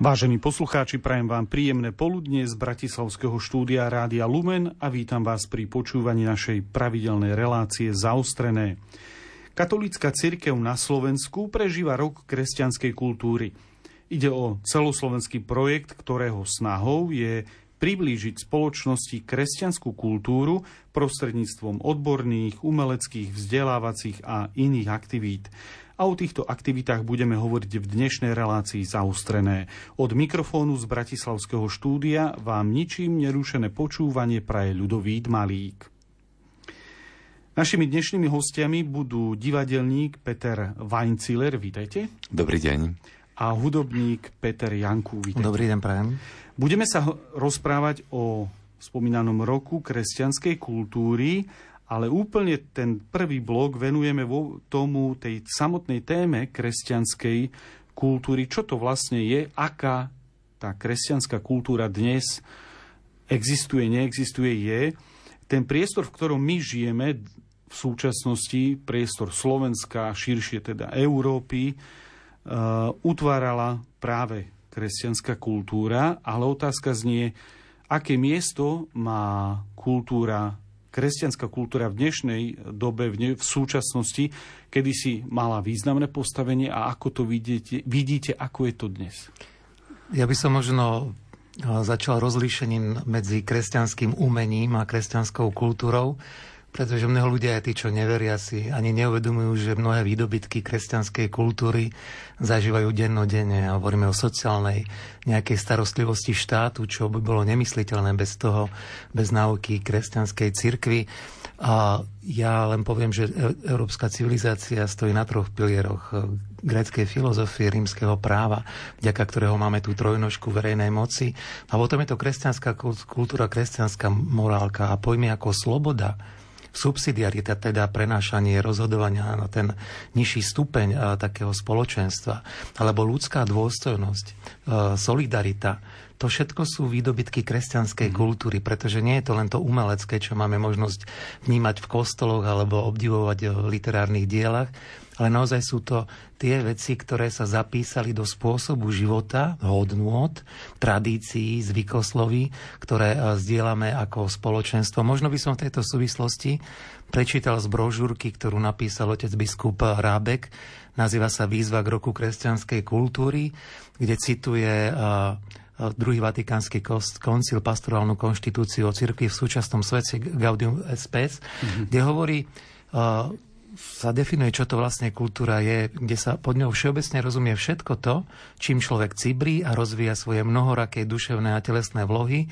Vážení poslucháči, prajem vám príjemné poludne z Bratislavského štúdia Rádia Lumen a vítam vás pri počúvaní našej pravidelnej relácie Zaostrené. Katolícka cirkev na Slovensku prežíva rok kresťanskej kultúry. Ide o celoslovenský projekt, ktorého snahou je priblížiť spoločnosti kresťanskú kultúru prostredníctvom odborných, umeleckých, vzdelávacích a iných aktivít a o týchto aktivitách budeme hovoriť v dnešnej relácii zaustrené. Od mikrofónu z Bratislavského štúdia vám ničím nerušené počúvanie praje ľudový Malík. Našimi dnešnými hostiami budú divadelník Peter Weinciler, vítajte. Dobrý deň. A hudobník Peter Janku, vítajte. Dobrý deň, prajem. Budeme sa rozprávať o spomínanom roku kresťanskej kultúry ale úplne ten prvý blok venujeme vo tomu tej samotnej téme kresťanskej kultúry, čo to vlastne je, aká tá kresťanská kultúra dnes existuje, neexistuje, je. Ten priestor, v ktorom my žijeme v súčasnosti, priestor Slovenska, širšie teda Európy, uh, utvárala práve kresťanská kultúra, ale otázka znie, aké miesto má kultúra kresťanská kultúra v dnešnej dobe, v, ne, v súčasnosti, kedy si mala významné postavenie a ako to vidíte, vidíte, ako je to dnes? Ja by som možno začal rozlíšením medzi kresťanským umením a kresťanskou kultúrou. Pretože mnoho ľudia, aj tí, čo neveria si, ani neuvedomujú, že mnohé výdobytky kresťanskej kultúry zažívajú dennodenne. Hovoríme o sociálnej nejakej starostlivosti štátu, čo by bolo nemysliteľné bez toho, bez náuky kresťanskej cirkvi. A ja len poviem, že e- európska civilizácia stojí na troch pilieroch e, gréckej filozofie, rímskeho práva, vďaka ktorého máme tú trojnožku verejnej moci. A potom je to kresťanská kultúra, kresťanská morálka a pojmy ako sloboda, subsidiarita, teda prenášanie rozhodovania na ten nižší stupeň a, takého spoločenstva, alebo ľudská dôstojnosť, a, solidarita, to všetko sú výdobytky kresťanskej mm. kultúry, pretože nie je to len to umelecké, čo máme možnosť vnímať v kostoloch alebo obdivovať v literárnych dielach, ale naozaj sú to tie veci, ktoré sa zapísali do spôsobu života, hodnôt, tradícií, zvykosloví, ktoré e, zdieľame ako spoločenstvo. Možno by som v tejto súvislosti prečítal z brožúrky, ktorú napísal otec biskup Rábek. Nazýva sa Výzva k roku kresťanskej kultúry, kde cituje e, druhý vatikánsky koncil pastorálnu konštitúciu o cirkvi v súčasnom svete Gaudium Spes, mm-hmm. kde hovorí e, sa definuje, čo to vlastne kultúra je, kde sa pod ňou všeobecne rozumie všetko to, čím človek cibrí a rozvíja svoje mnohoraké duševné a telesné vlohy,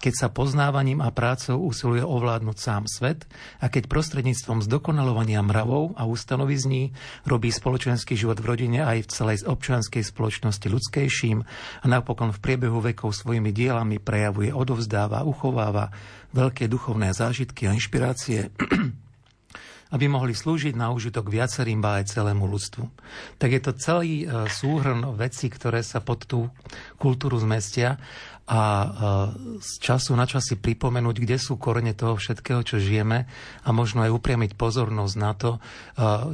keď sa poznávaním a prácou usiluje ovládnuť sám svet a keď prostredníctvom zdokonalovania mravov a ustanovizní robí spoločenský život v rodine aj v celej občianskej spoločnosti ľudskejším a napokon v priebehu vekov svojimi dielami prejavuje, odovzdáva, uchováva veľké duchovné zážitky a inšpirácie aby mohli slúžiť na užitok viacerým, ba aj celému ľudstvu. Tak je to celý e, súhrn vecí, ktoré sa pod tú kultúru zmestia a e, z času na čas si pripomenúť, kde sú korene toho všetkého, čo žijeme a možno aj upriamiť pozornosť na to, e,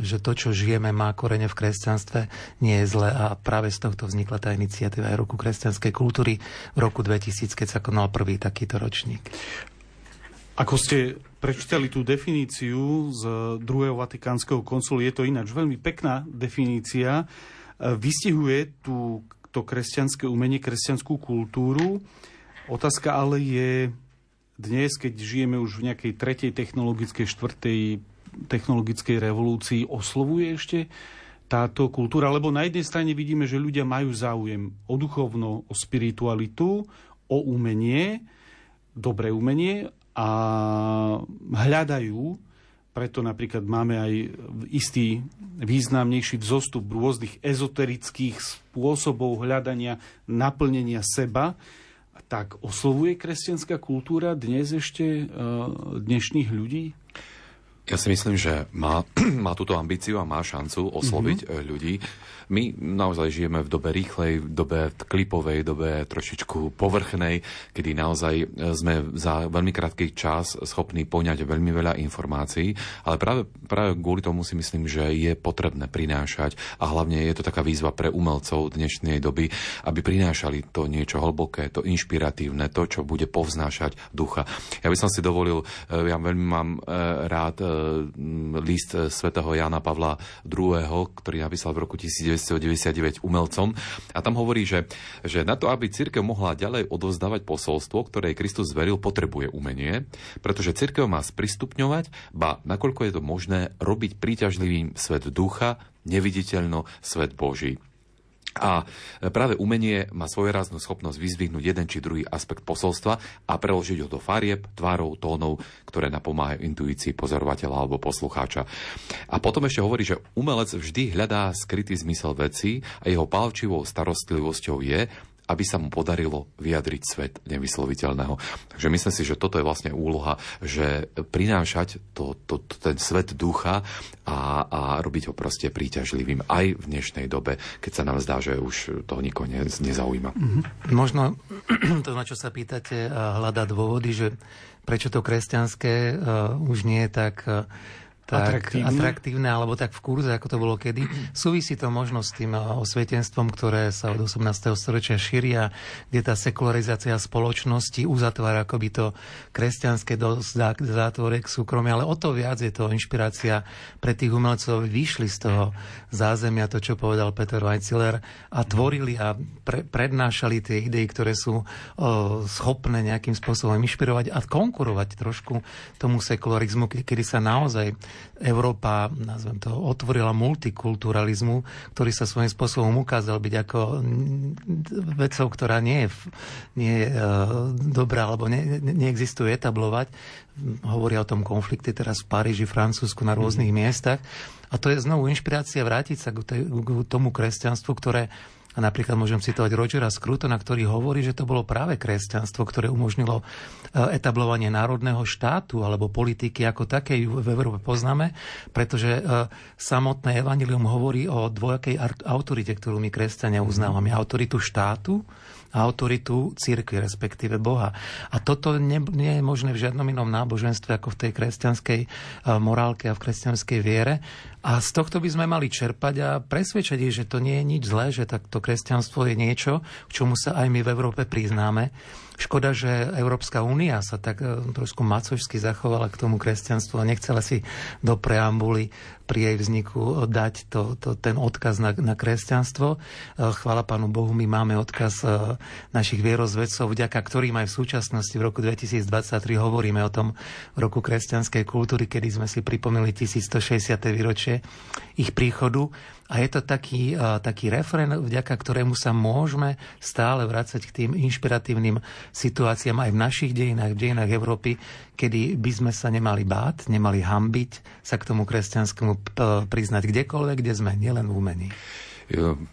že to, čo žijeme, má korene v kresťanstve, nie je zle a práve z tohto vznikla tá iniciatíva aj roku kresťanskej kultúry v roku 2000, keď sa konal prvý takýto ročník. Ako ste prečítali tú definíciu z druhého vatikánskeho konsulu, je to ináč veľmi pekná definícia. E, vystihuje tú, to kresťanské umenie, kresťanskú kultúru. Otázka ale je dnes, keď žijeme už v nejakej tretej technologickej, štvrtej technologickej revolúcii, oslovuje ešte táto kultúra? Lebo na jednej strane vidíme, že ľudia majú záujem o duchovno, o spiritualitu, o umenie, dobré umenie, a hľadajú, preto napríklad máme aj istý významnejší vzostup rôznych ezoterických spôsobov hľadania, naplnenia seba, tak oslovuje kresťanská kultúra dnes ešte e, dnešných ľudí? Ja si myslím, že má, má túto ambíciu a má šancu osloviť mm-hmm. ľudí. My naozaj žijeme v dobe rýchlej, v dobe klipovej, dobe trošičku povrchnej, kedy naozaj e, sme za veľmi krátky čas schopní poňať veľmi veľa informácií, ale práve, práve kvôli tomu si myslím, že je potrebné prinášať a hlavne je to taká výzva pre umelcov dnešnej doby, aby prinášali to niečo hlboké, to inšpiratívne, to, čo bude povznášať ducha. Ja by som si dovolil, ja veľmi mám rád list svätého Jana Pavla II, ktorý napísal v roku 1999 umelcom. A tam hovorí, že, že na to, aby církev mohla ďalej odovzdávať posolstvo, ktoré Kristus zveril, potrebuje umenie, pretože církev má sprístupňovať, ba nakoľko je to možné, robiť príťažlivým svet ducha, neviditeľno svet Boží. A práve umenie má svojeráznú schopnosť vyzvihnúť jeden či druhý aspekt posolstva a preložiť ho do farieb, tvárov, tónov, ktoré napomáhajú intuícii pozorovateľa alebo poslucháča. A potom ešte hovorí, že umelec vždy hľadá skrytý zmysel veci a jeho palčivou starostlivosťou je, aby sa mu podarilo vyjadriť svet nevysloviteľného. Takže myslím si, že toto je vlastne úloha, že prinášať to, to, to, ten svet ducha a, a robiť ho proste príťažlivým aj v dnešnej dobe, keď sa nám zdá, že už to nikoho ne, nezaujíma. Mm-hmm. Možno to, na čo sa pýtate, hľadá dôvody, že prečo to kresťanské uh, už nie je tak uh, tak atraktívne. atraktívne, alebo tak v kurze, ako to bolo kedy. Súvisí to možno s tým eh, osvietenstvom, ktoré sa od 18. storočia šíria, kde tá sekularizácia spoločnosti uzatvára akoby to kresťanské do zátvorek súkromia, ale o to viac je to inšpirácia pre tých umelcov. Vyšli z toho zázemia, to, čo povedal Peter Weizsäller, a tvorili a pre, prednášali tie idei, ktoré sú o, schopné nejakým spôsobom inšpirovať a konkurovať trošku tomu sekularizmu, kedy sa naozaj Európa, nazvem to, otvorila multikulturalizmu, ktorý sa svojím spôsobom ukázal byť ako vecou, ktorá nie je, nie je uh, dobrá, alebo ne, neexistuje etablovať. Hovoria o tom konflikte teraz v Paríži, Francúzsku, na rôznych mm. miestach. A to je znovu inšpirácia vrátiť sa k, k tomu kresťanstvu, ktoré a napríklad môžem citovať Rogera Scrutona, ktorý hovorí, že to bolo práve kresťanstvo, ktoré umožnilo e, etablovanie národného štátu alebo politiky ako takej v Európe poznáme, pretože e, samotné evanilium hovorí o dvojakej autorite, ktorú my kresťania uznávame. Autoritu štátu autoritu církvy, respektíve Boha. A toto nie, nie je možné v žiadnom inom náboženstve ako v tej kresťanskej e, morálke a v kresťanskej viere. A z tohto by sme mali čerpať a presvedčať ich, že to nie je nič zlé, že takto kresťanstvo je niečo, k čomu sa aj my v Európe priznáme. Škoda, že Európska únia sa tak e, trošku macožsky zachovala k tomu kresťanstvu a nechcela si do preambuly pri jej vzniku dať to, to, ten odkaz na, na kresťanstvo. E, chvála Pánu Bohu, my máme odkaz e, našich vierozvedcov, vďaka ktorým aj v súčasnosti v roku 2023 hovoríme o tom roku kresťanskej kultúry, kedy sme si pripomínali 1160. výročie ich príchodu. A je to taký, taký refren, vďaka ktorému sa môžeme stále vrácať k tým inšpiratívnym situáciám aj v našich dejinách, v dejinách Európy, kedy by sme sa nemali báť, nemali hambiť sa k tomu kresťanskému priznať kdekoľvek, kde sme, nielen v umení.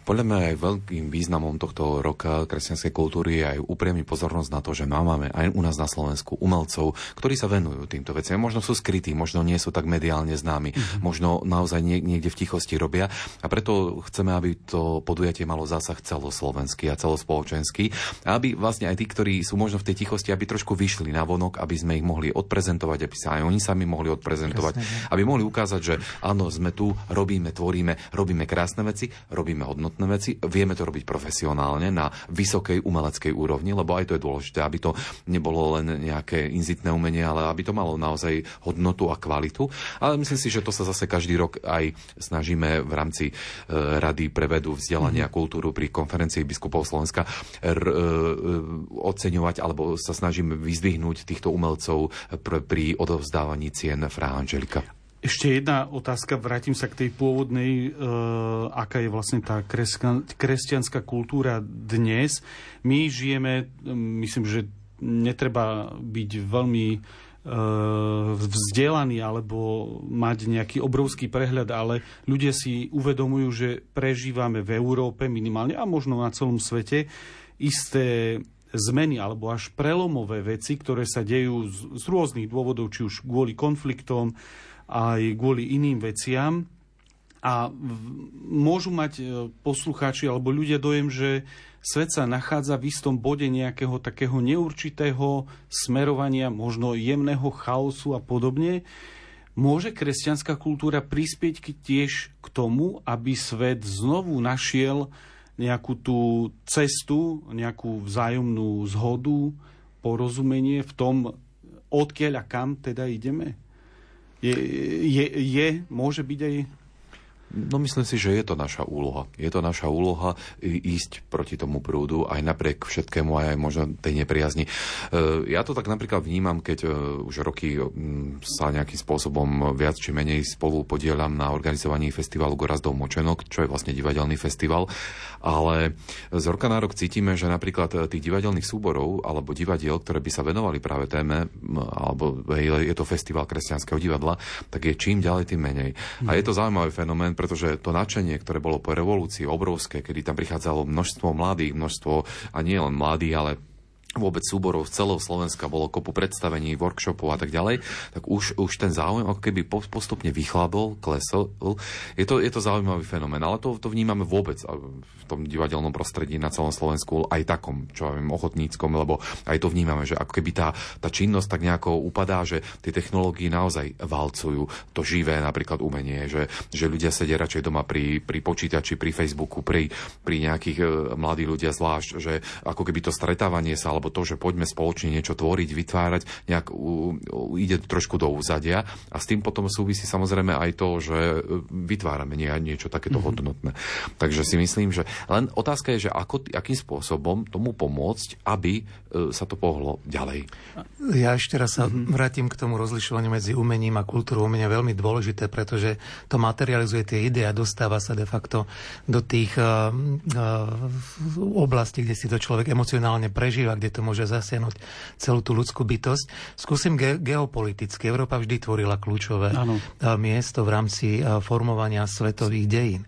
Podľa mňa aj veľkým významom tohto roka kresťanskej kultúry je aj úpriamný pozornosť na to, že máme aj u nás na Slovensku umelcov, ktorí sa venujú týmto veciam. Možno sú skrytí, možno nie sú tak mediálne známi, mm-hmm. možno naozaj niekde v tichosti robia. A preto chceme, aby to podujatie malo zásah celoslovenský a celospoločenský. A aby vlastne aj tí, ktorí sú možno v tej tichosti, aby trošku vyšli na vonok, aby sme ich mohli odprezentovať, aby sa aj oni sami mohli odprezentovať, Presne, aby mohli ukázať, že áno, sme tu, robíme, tvoríme, robíme krásne veci, robíme hodnotné veci, vieme to robiť profesionálne na vysokej umeleckej úrovni, lebo aj to je dôležité, aby to nebolo len nejaké inzitné umenie, ale aby to malo naozaj hodnotu a kvalitu. Ale myslím si, že to sa zase každý rok aj snažíme v rámci e, Rady pre vedu, vzdelania a mm-hmm. kultúru pri konferencii biskupov Slovenska r, e, oceňovať alebo sa snažíme vyzdvihnúť týchto umelcov pr, pri odovzdávaní cien Fra Angelika. Ešte jedna otázka, vrátim sa k tej pôvodnej, e, aká je vlastne tá kresťanská kultúra dnes. My žijeme, myslím, že netreba byť veľmi e, vzdelaný alebo mať nejaký obrovský prehľad, ale ľudia si uvedomujú, že prežívame v Európe minimálne a možno na celom svete isté zmeny alebo až prelomové veci, ktoré sa dejú z, z rôznych dôvodov, či už kvôli konfliktom, aj kvôli iným veciam. A môžu mať e, poslucháči alebo ľudia dojem, že svet sa nachádza v istom bode nejakého takého neurčitého smerovania, možno jemného chaosu a podobne. Môže kresťanská kultúra prispieť tiež k tomu, aby svet znovu našiel nejakú tú cestu, nejakú vzájomnú zhodu, porozumenie v tom, odkiaľ a kam teda ideme? Je, je, je môže byť aj No myslím si, že je to naša úloha. Je to naša úloha ísť proti tomu prúdu aj napriek všetkému, aj, možno tej nepriazni. E, ja to tak napríklad vnímam, keď e, už roky sa nejakým spôsobom viac či menej spolu podielam na organizovaní festivalu Gorazdov Močenok, čo je vlastne divadelný festival. Ale z roka na rok cítime, že napríklad e, tých divadelných súborov alebo divadiel, ktoré by sa venovali práve téme, alebo je to festival kresťanského divadla, tak je čím ďalej, tým menej. A je to zaujímavý fenomén, pretože to nadšenie, ktoré bolo po revolúcii obrovské, kedy tam prichádzalo množstvo mladých, množstvo, a nie len mladých, ale vôbec súborov z celého Slovenska, bolo kopu predstavení, workshopov a tak ďalej, tak už, už ten záujem ako keby postupne vychladol, klesol. Je to, je to zaujímavý fenomén, ale to, to vnímame vôbec v tom divadelnom prostredí na celom Slovensku, aj takom, čo ja viem, ochotníckom, lebo aj to vnímame, že ako keby tá, tá činnosť tak nejako upadá, že tie technológie naozaj valcujú to živé napríklad umenie, že, že ľudia sedia radšej doma pri, pri počítači, pri Facebooku, pri, pri nejakých e, mladých ľudia zvlášť, že ako keby to stretávanie sa, alebo to, že poďme spoločne niečo tvoriť, vytvárať, nejak u, u, ide trošku do úzadia a s tým potom súvisí samozrejme aj to, že e, vytvárame nie, niečo takéto mm-hmm. hodnotné. Takže si myslím, že len otázka je, že ako, akým spôsobom tomu pomôcť, aby e, sa to pohlo ďalej. Ja ešte raz sa mm-hmm. vrátim k tomu rozlišovaniu medzi umením a kultúrou. Umenie veľmi dôležité, pretože to materializuje tie ide a dostáva sa de facto do tých uh, uh, oblastí, kde si to človek emocionálne prežíva, kde to môže zasiahnuť celú tú ľudskú bytosť. Skúsim ge- geopoliticky. Európa vždy tvorila kľúčové ano. miesto v rámci formovania svetových dejín.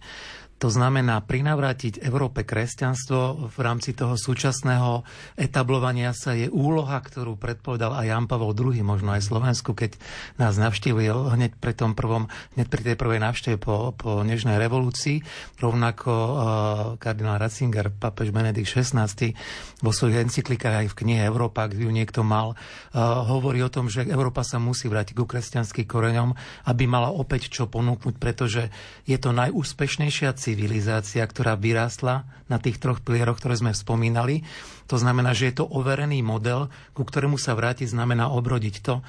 To znamená prinavrátiť Európe kresťanstvo v rámci toho súčasného etablovania sa je úloha, ktorú predpovedal aj Jan Pavel II, možno aj Slovensku, keď nás navštívil hneď pri, tom prvom, hneď pri tej prvej návšteve po, po Nežnej revolúcii. Rovnako uh, kardinál Ratzinger, papež Benedikt XVI vo svojich encyklikách aj v knihe Európa, ak ju niekto mal, uh, hovorí o tom, že Európa sa musí vrátiť ku kresťanským koreňom, aby mala opäť čo ponúknuť, pretože je to najúspešnejšia civilizácia, ktorá vyrástla na tých troch pilieroch, ktoré sme spomínali. To znamená, že je to overený model, ku ktorému sa vrátiť znamená obrodiť to,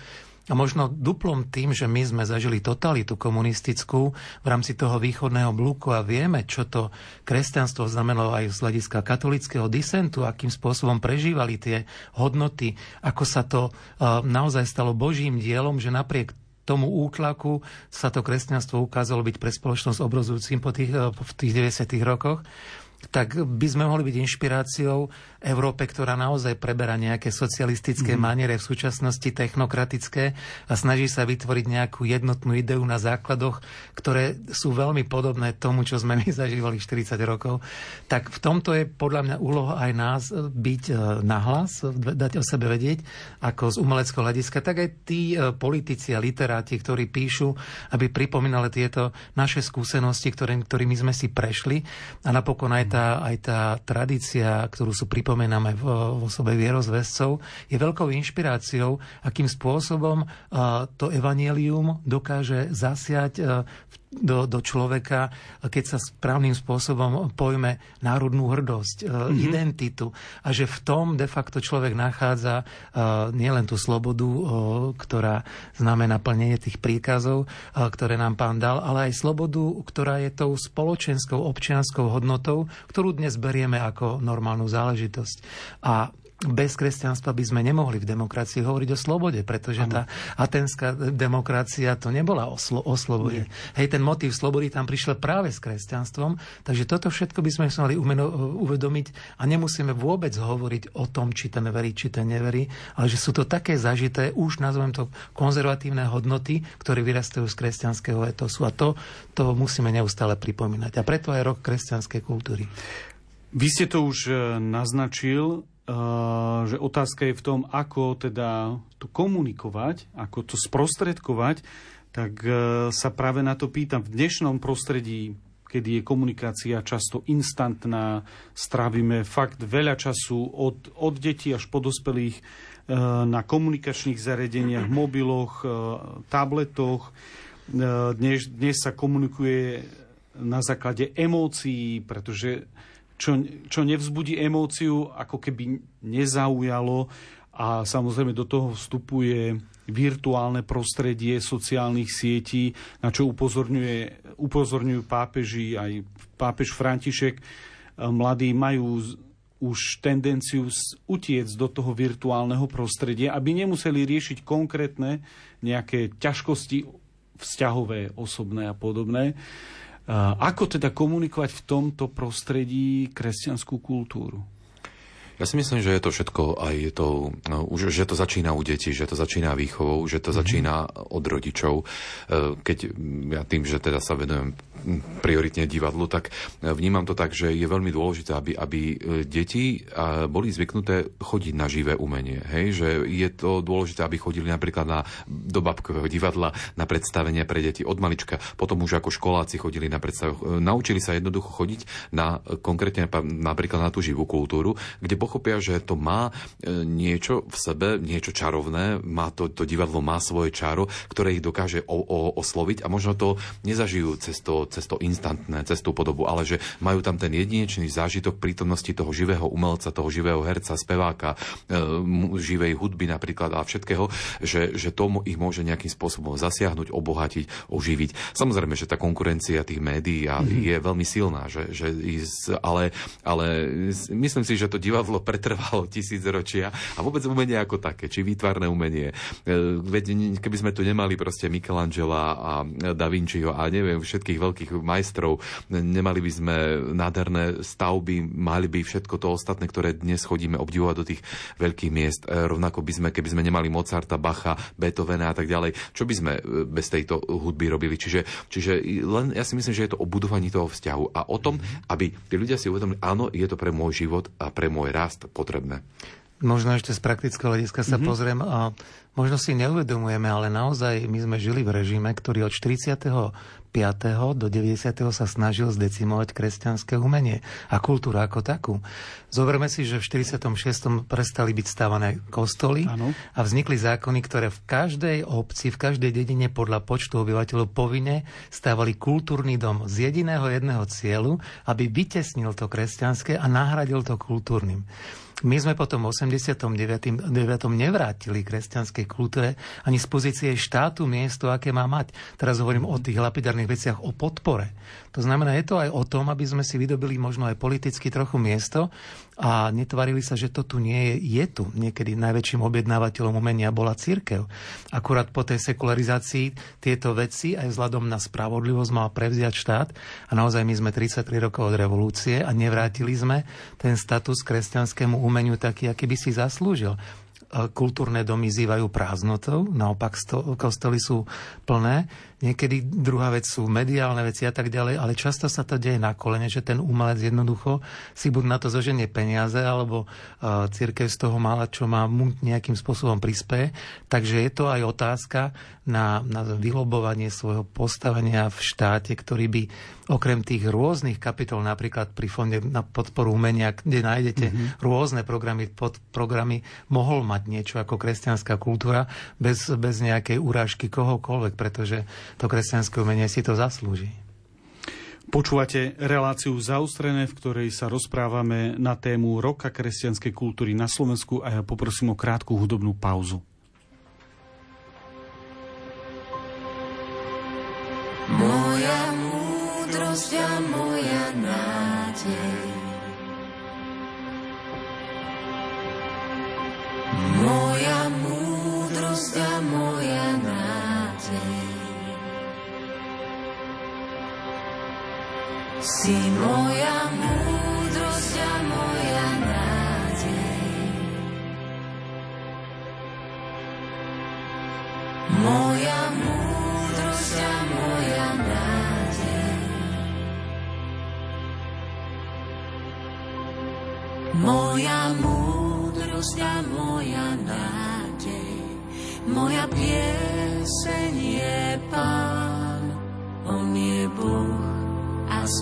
a možno duplom tým, že my sme zažili totalitu komunistickú v rámci toho východného blúku a vieme, čo to kresťanstvo znamenalo aj z hľadiska katolického disentu, akým spôsobom prežívali tie hodnoty, ako sa to uh, naozaj stalo Božím dielom, že napriek tomu útlaku sa to kresťanstvo ukázalo byť pre spoločnosť obrozujúcim po tých, eh, v tých 90. rokoch tak by sme mohli byť inšpiráciou Európe, ktorá naozaj preberá nejaké socialistické mm. maniere v súčasnosti technokratické a snaží sa vytvoriť nejakú jednotnú ideu na základoch, ktoré sú veľmi podobné tomu, čo sme my zažívali 40 rokov. Tak v tomto je podľa mňa úloha aj nás byť e, nahlas, dať o sebe vedieť, ako z umeleckého hľadiska, tak aj tí e, politici a literáti, ktorí píšu, aby pripomínali tieto naše skúsenosti, ktorými sme si prešli a napokon aj tá, aj tá tradícia, ktorú sú pripomenáme v, v osobe vierozvescov, je veľkou inšpiráciou, akým spôsobom to evanielium dokáže zasiať v do, do človeka, keď sa správnym spôsobom pojme národnú hrdosť, mm-hmm. identitu a že v tom de facto človek nachádza uh, nielen tú slobodu, uh, ktorá znamená plnenie tých príkazov, ktoré nám pán dal, ale aj slobodu, ktorá je tou spoločenskou občianskou hodnotou, ktorú dnes berieme ako normálnu záležitosť. A bez kresťanstva by sme nemohli v demokracii hovoriť o slobode, pretože ano. tá atenská demokracia to nebola o, slo- o slobode. Nie. Hej, ten motív slobody tam prišiel práve s kresťanstvom, takže toto všetko by sme sa mali umeno- uvedomiť a nemusíme vôbec hovoriť o tom, či ten verí, či ten neverí, ale že sú to také zažité, už nazvem to konzervatívne hodnoty, ktoré vyrastajú z kresťanského etosu a to, to musíme neustále pripomínať. A preto aj rok kresťanskej kultúry. Vy ste to už e, naznačil, že otázka je v tom, ako teda to komunikovať, ako to sprostredkovať, tak sa práve na to pýtam. V dnešnom prostredí kedy je komunikácia často instantná, strávime fakt veľa času od, od detí až po dospelých na komunikačných zariadeniach, mobiloch, tabletoch. Dnes, dnes sa komunikuje na základe emócií, pretože čo, čo nevzbudí emóciu, ako keby nezaujalo a samozrejme do toho vstupuje virtuálne prostredie sociálnych sietí, na čo upozorňuje, upozorňujú pápeži, aj pápež František. Mladí majú už tendenciu utiec do toho virtuálneho prostredia, aby nemuseli riešiť konkrétne nejaké ťažkosti vzťahové, osobné a podobné. Ako teda komunikovať v tomto prostredí kresťanskú kultúru? Ja si myslím, že je to všetko aj to, no, už, že to začína u detí, že to začína výchovou, že to mm-hmm. začína od rodičov. E, keď ja tým, že teda sa venujem prioritne divadlu, tak vnímam to tak, že je veľmi dôležité, aby, aby e, deti boli zvyknuté chodiť na živé umenie. Hej? Že je to dôležité, aby chodili napríklad na, do babkového divadla na predstavenia pre deti od malička. Potom už ako školáci chodili na predstavu. E, naučili sa jednoducho chodiť na konkrétne napríklad na tú živú kultúru, kde pochopia, že to má e, niečo v sebe, niečo čarovné, má to, to divadlo má svoje čaro, ktoré ich dokáže o, o, osloviť a možno to nezažijú cez to, cez to instantné, cez tú podobu, ale že majú tam ten jedinečný zážitok prítomnosti toho živého umelca, toho živého herca, speváka, e, živej hudby napríklad a všetkého, že, že to ich môže nejakým spôsobom zasiahnuť, obohatiť, oživiť. Samozrejme, že tá konkurencia tých médií mm-hmm. je veľmi silná, že, že, ale, ale myslím si, že to divadlo pretrvalo tisíc ročia a vôbec umenie ako také, či výtvarné umenie. E, veď keby sme tu nemali proste Michelangela a Da Vinciho a neviem, všetkých veľkých majstrov, nemali by sme nádherné stavby, mali by všetko to ostatné, ktoré dnes chodíme obdivovať do tých veľkých miest. E, rovnako by sme, keby sme nemali Mozarta, Bacha, Beethovena a tak ďalej, čo by sme e, bez tejto hudby robili? Čiže, čiže len ja si myslím, že je to o budovaní toho vzťahu a o tom, aby tí ľudia si uvedomili, áno, je to pre môj život a pre môj rast potrebné. Možno ešte z praktického hľadiska sa mm-hmm. pozriem a možno si neuvedomujeme, ale naozaj my sme žili v režime, ktorý od 45. do 90. sa snažil zdecimovať kresťanské umenie a kultúru ako takú. Zoberme si, že v 46. prestali byť stávané kostoly ano. a vznikli zákony, ktoré v každej obci, v každej dedine podľa počtu obyvateľov povinne stávali kultúrny dom z jediného jedného cieľu, aby vytesnil to kresťanské a nahradil to kultúrnym. My sme potom v 89. 9. nevrátili kresťanskej kultúre ani z pozície štátu miesto, aké má mať. Teraz hovorím o tých lapidárnych veciach, o podpore. To znamená, je to aj o tom, aby sme si vydobili možno aj politicky trochu miesto a netvarili sa, že to tu nie je. Je tu. Niekedy najväčším objednávateľom umenia bola církev. Akurát po tej sekularizácii tieto veci aj vzhľadom na spravodlivosť mal prevziať štát a naozaj my sme 33 rokov od revolúcie a nevrátili sme ten status kresťanskému umeniu taký, aký by si zaslúžil kultúrne domy zývajú prázdnotou, naopak kostoly sú plné. Niekedy druhá vec sú mediálne veci a tak ďalej, ale často sa to deje na kolene, že ten umelec jednoducho si buď na to zoženie peniaze, alebo uh, církev z toho mala, čo má mu nejakým spôsobom prispieje. Takže je to aj otázka na, na vylobovanie svojho postavenia v štáte, ktorý by okrem tých rôznych kapitol, napríklad pri Fonde na podporu umenia, kde nájdete mm-hmm. rôzne programy, pod programy, mohol mať niečo ako kresťanská kultúra bez, bez nejakej urážky kohokoľvek, pretože to kresťanské umenie si to zaslúži. Počúvate reláciu zaustrené, v ktorej sa rozprávame na tému roka kresťanskej kultúry na Slovensku a ja poprosím o krátku hudobnú pauzu. Moja múdrosť a moja nádej Moja múdrosť a moja nádej Si moja múdrosť a moja nádej. Moja múdrosť a moja nádej. Moja múdrosť a moja nádej. Moja pieseň je Pán,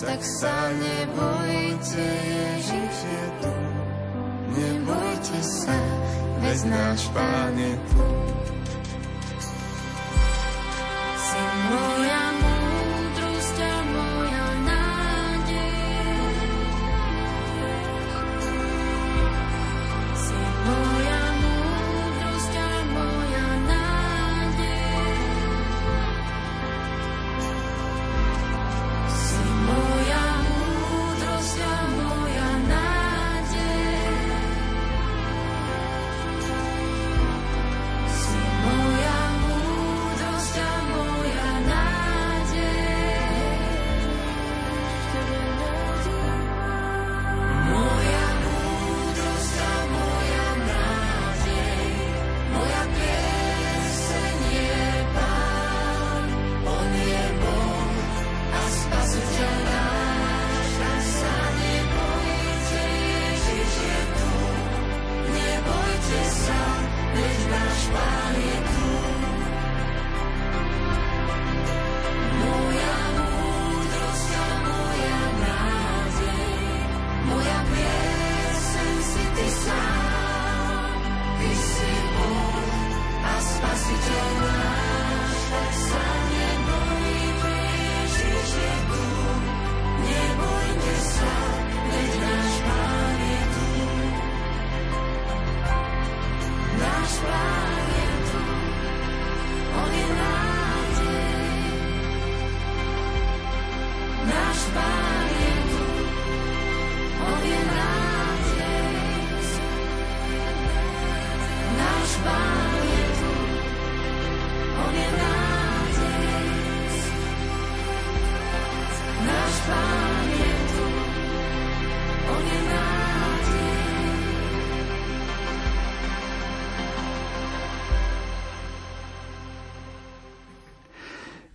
tak sa nebojte, Ježiš je tu. Nebojte sa, veď náš Pán je tu.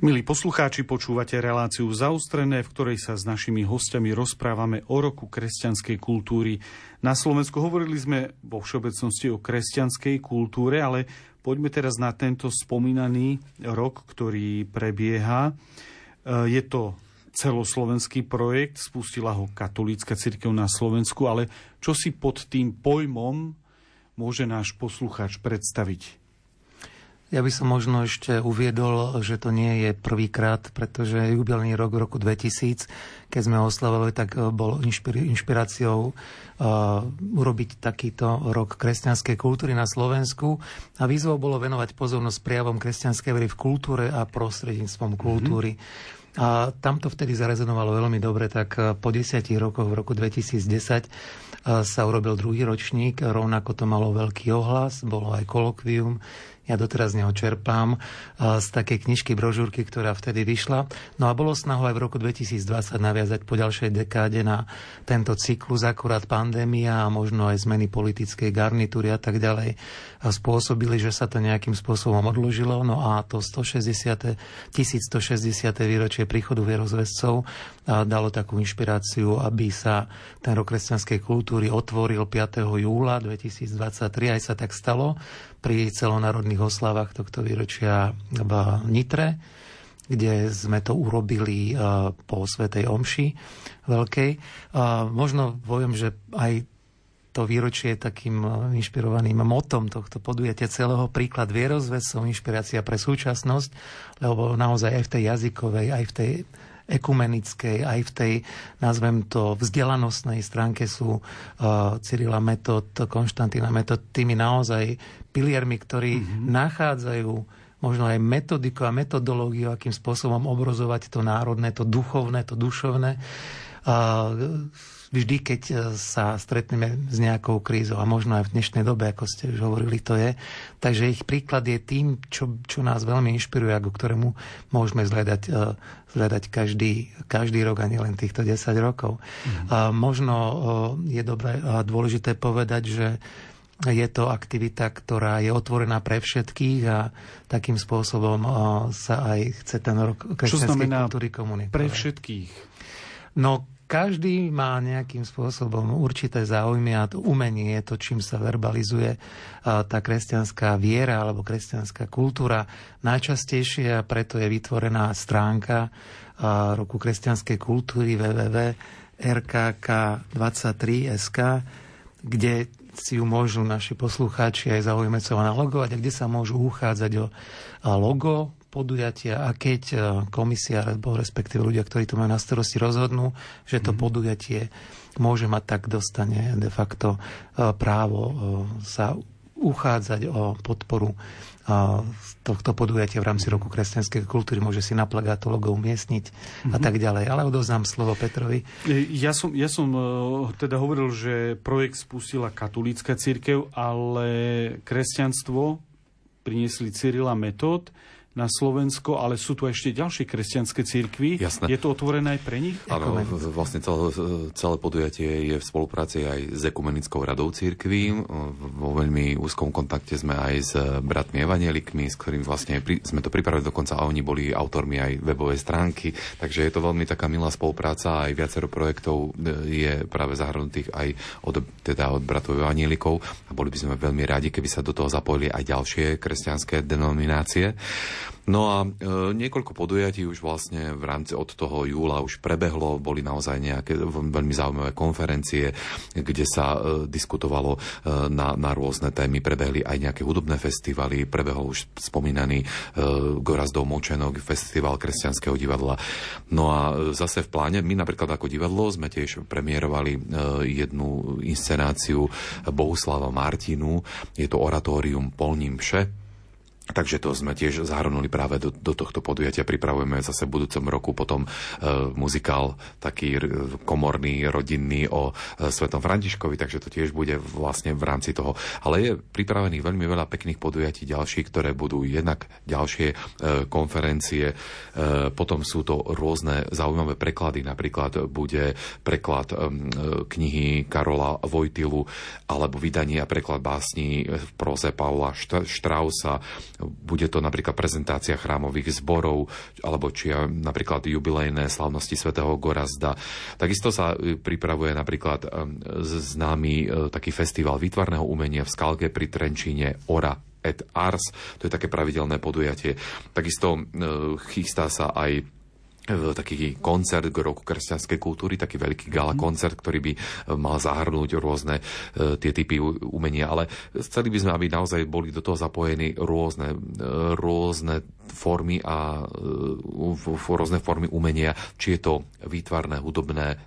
Milí poslucháči, počúvate reláciu zaustrené, v ktorej sa s našimi hostiami rozprávame o roku kresťanskej kultúry. Na Slovensku hovorili sme vo všeobecnosti o kresťanskej kultúre, ale poďme teraz na tento spomínaný rok, ktorý prebieha. E, Je to celoslovenský projekt, spustila ho katolícka cirkev na Slovensku, ale čo si pod tým pojmom môže náš poslucháč predstaviť? Ja by som možno ešte uviedol, že to nie je prvýkrát, pretože jubilný rok v roku 2000, keď sme ho oslavovali, tak eh, bol inšpir- inšpiráciou uh, urobiť takýto rok kresťanskej kultúry na Slovensku a výzvou bolo venovať pozornosť prejavom kresťanskej very v kultúre a prostredníctvom kultúry. Mm-hmm. A tam to vtedy zarezonovalo veľmi dobre, tak eh, po desiatich rokoch v roku 2010 eh, sa urobil druhý ročník, rovnako to malo veľký ohlas, bolo aj kolokvium, ja doteraz neho čerpám eh, z takej knižky, brožúrky, ktorá vtedy vyšla. No a bolo snahou aj v roku 2020 naviazať po ďalšej dekáde na tento cyklus, akurát pandémia a možno aj zmeny politickej garnitúry a tak ďalej spôsobili, že sa to nejakým spôsobom odložilo. No a to 160. 1160. výročie príchodu vierozvescov dalo takú inšpiráciu, aby sa ten rok kresťanskej kultúry otvoril 5. júla 2023. Aj sa tak stalo pri celonárodných oslavách tohto výročia v Nitre kde sme to urobili po Svetej Omši veľkej. Možno poviem, že aj to výročie je takým inšpirovaným motom tohto podujatia celého príklad vierozvesov, inšpirácia pre súčasnosť, lebo naozaj aj v tej jazykovej, aj v tej ekumenickej, aj v tej, nazvem to, vzdelanostnej stránke sú uh, Cyrila Metod, Konštantína Metod, tými naozaj piliermi, ktorí mm-hmm. nachádzajú možno aj metodiku a metodológiu, akým spôsobom obrozovať to národné, to duchovné, to dušovné. Vždy, keď e, sa stretneme s nejakou krízou a možno aj v dnešnej dobe, ako ste už hovorili, to je. Takže ich príklad je tým, čo, čo nás veľmi inšpiruje a ku ktorému môžeme zhľadať, e, zhľadať každý, každý rok a nielen týchto 10 rokov. Mm. A možno je dobré a dôležité povedať, že je to aktivita, ktorá je otvorená pre všetkých a takým spôsobom sa aj chce ten rok kresťanskej kultúry komunikovať. pre všetkých? No, každý má nejakým spôsobom určité záujmy a to umenie je to, čím sa verbalizuje tá kresťanská viera alebo kresťanská kultúra. Najčastejšie a preto je vytvorená stránka roku kresťanskej kultúry www.rkk23.sk, kde si ju môžu naši poslucháči aj zaujímacov nalogovať a kde sa môžu uchádzať o logo podujatia a keď e, komisia, alebo respektíve ľudia, ktorí to majú na starosti, rozhodnú, že to mm. podujatie môže mať, tak dostane de facto e, právo e, sa uchádzať o podporu tohto podujatia v rámci roku kresťanskej kultúry, môže si na plagátu logo umiestniť mm-hmm. a mhm. tak ďalej. Ale odovzdám slovo Petrovi. Ja som, ja som teda hovoril, že projekt spustila katolícka církev, ale kresťanstvo priniesli Cyrila Metód na Slovensko, ale sú tu ešte ďalšie kresťanské církvy. Jasné. Je to otvorené aj pre nich? Áno, vlastne celé, celé podujatie je v spolupráci aj s Ekumenickou radou církví. Vo veľmi úzkom kontakte sme aj s bratmi evanielikmi, s ktorými vlastne sme to pripravili dokonca a oni boli autormi aj webovej stránky. Takže je to veľmi taká milá spolupráca. Aj viacero projektov e, je práve zahrnutých aj od, teda od bratov evanielikov. A boli by sme veľmi radi, keby sa do toho zapojili aj ďalšie kresťanské denominácie. No a e, niekoľko podujatí už vlastne v rámci od toho júla už prebehlo, boli naozaj nejaké veľmi zaujímavé konferencie, kde sa e, diskutovalo e, na, na rôzne témy, prebehli aj nejaké hudobné festivaly, prebehol už spomínaný e, Gorazdov Močenok, festival kresťanského divadla. No a e, zase v pláne, my napríklad ako divadlo sme tiež premiérovali e, jednu inscenáciu Bohuslava Martinu, je to oratórium Polním vše, Takže to sme tiež zahrnuli práve do, do tohto podujatia. Pripravujeme zase v budúcom roku potom e, muzikál taký komorný, rodinný o e, Svetom Františkovi, takže to tiež bude vlastne v rámci toho. Ale je pripravených veľmi veľa pekných podujatí ďalších, ktoré budú jednak ďalšie e, konferencie. E, potom sú to rôzne zaujímavé preklady. Napríklad bude preklad e, knihy Karola Vojtilu alebo vydanie a preklad básní v proze Paula Štrausa bude to napríklad prezentácia chrámových zborov, alebo či napríklad jubilejné slavnosti svätého Gorazda. Takisto sa e, pripravuje napríklad e, známy e, taký festival výtvarného umenia v Skalke pri Trenčíne Ora et Ars. To je také pravidelné podujatie. Takisto chystá sa aj taký koncert k roku kresťanskej kultúry, taký veľký gala mhm. koncert, ktorý by e, mal zahrnúť rôzne e, tie typy umenia, ale chceli by sme, aby naozaj boli do toho zapojení rôzne, rôzne formy a rôzne formy umenia, či je to výtvarné, hudobné,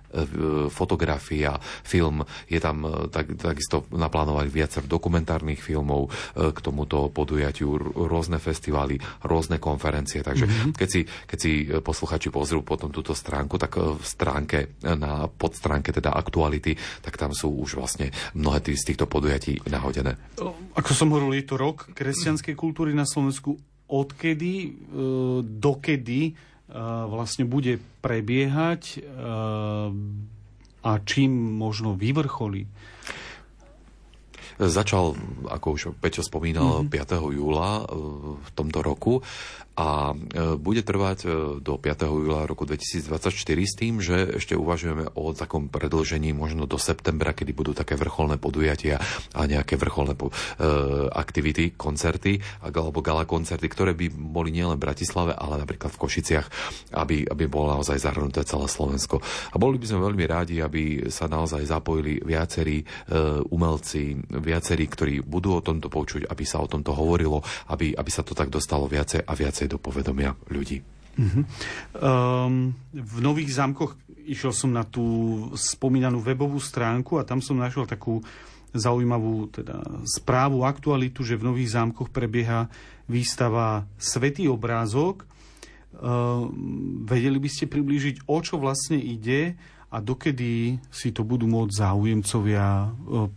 fotografia, film, je tam tak, takisto naplánovali viacer dokumentárnych filmov k tomuto podujatiu, rôzne festivály, rôzne konferencie, takže mm-hmm. keď si, keď si posluchači pozrú potom túto stránku, tak e, v stránke, e, na podstránke teda aktuality, tak tam sú už vlastne mnohé z týchto podujatí nahodené. Ako som hovoril, je to rok kresťanskej kultúry na Slovensku. Odkedy, e, dokedy vlastne bude prebiehať a čím možno vyvrcholí? Začal, ako už Peťo spomínal, mm-hmm. 5. júla v tomto roku a e, bude trvať e, do 5. júla roku 2024 s tým, že ešte uvažujeme o takom predlžení možno do septembra, kedy budú také vrcholné podujatia a nejaké vrcholné po, e, aktivity, koncerty alebo gala koncerty, ktoré by boli nielen v Bratislave, ale napríklad v Košiciach, aby, aby bolo naozaj zahrnuté celé Slovensko. A boli by sme veľmi rádi, aby sa naozaj zapojili viacerí e, umelci, viacerí, ktorí budú o tomto počuť, aby sa o tomto hovorilo, aby, aby sa to tak dostalo viacej a viacej do povedomia ľudí. Uh-huh. Um, v Nových zámkoch išiel som na tú spomínanú webovú stránku a tam som našiel takú zaujímavú teda, správu, aktualitu, že v Nových zámkoch prebieha výstava Svetý obrázok. Uh, vedeli by ste priblížiť, o čo vlastne ide a dokedy si to budú môcť záujemcovia e,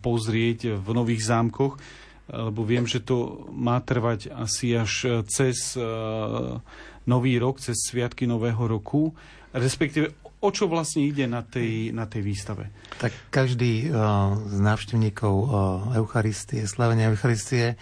pozrieť v nových zámkoch, lebo viem, že to má trvať asi až cez e, nový rok, cez sviatky nového roku, respektíve o čo vlastne ide na tej, na tej výstave? Tak každý uh, z návštevníkov Eucharistie, slavenia Eucharistie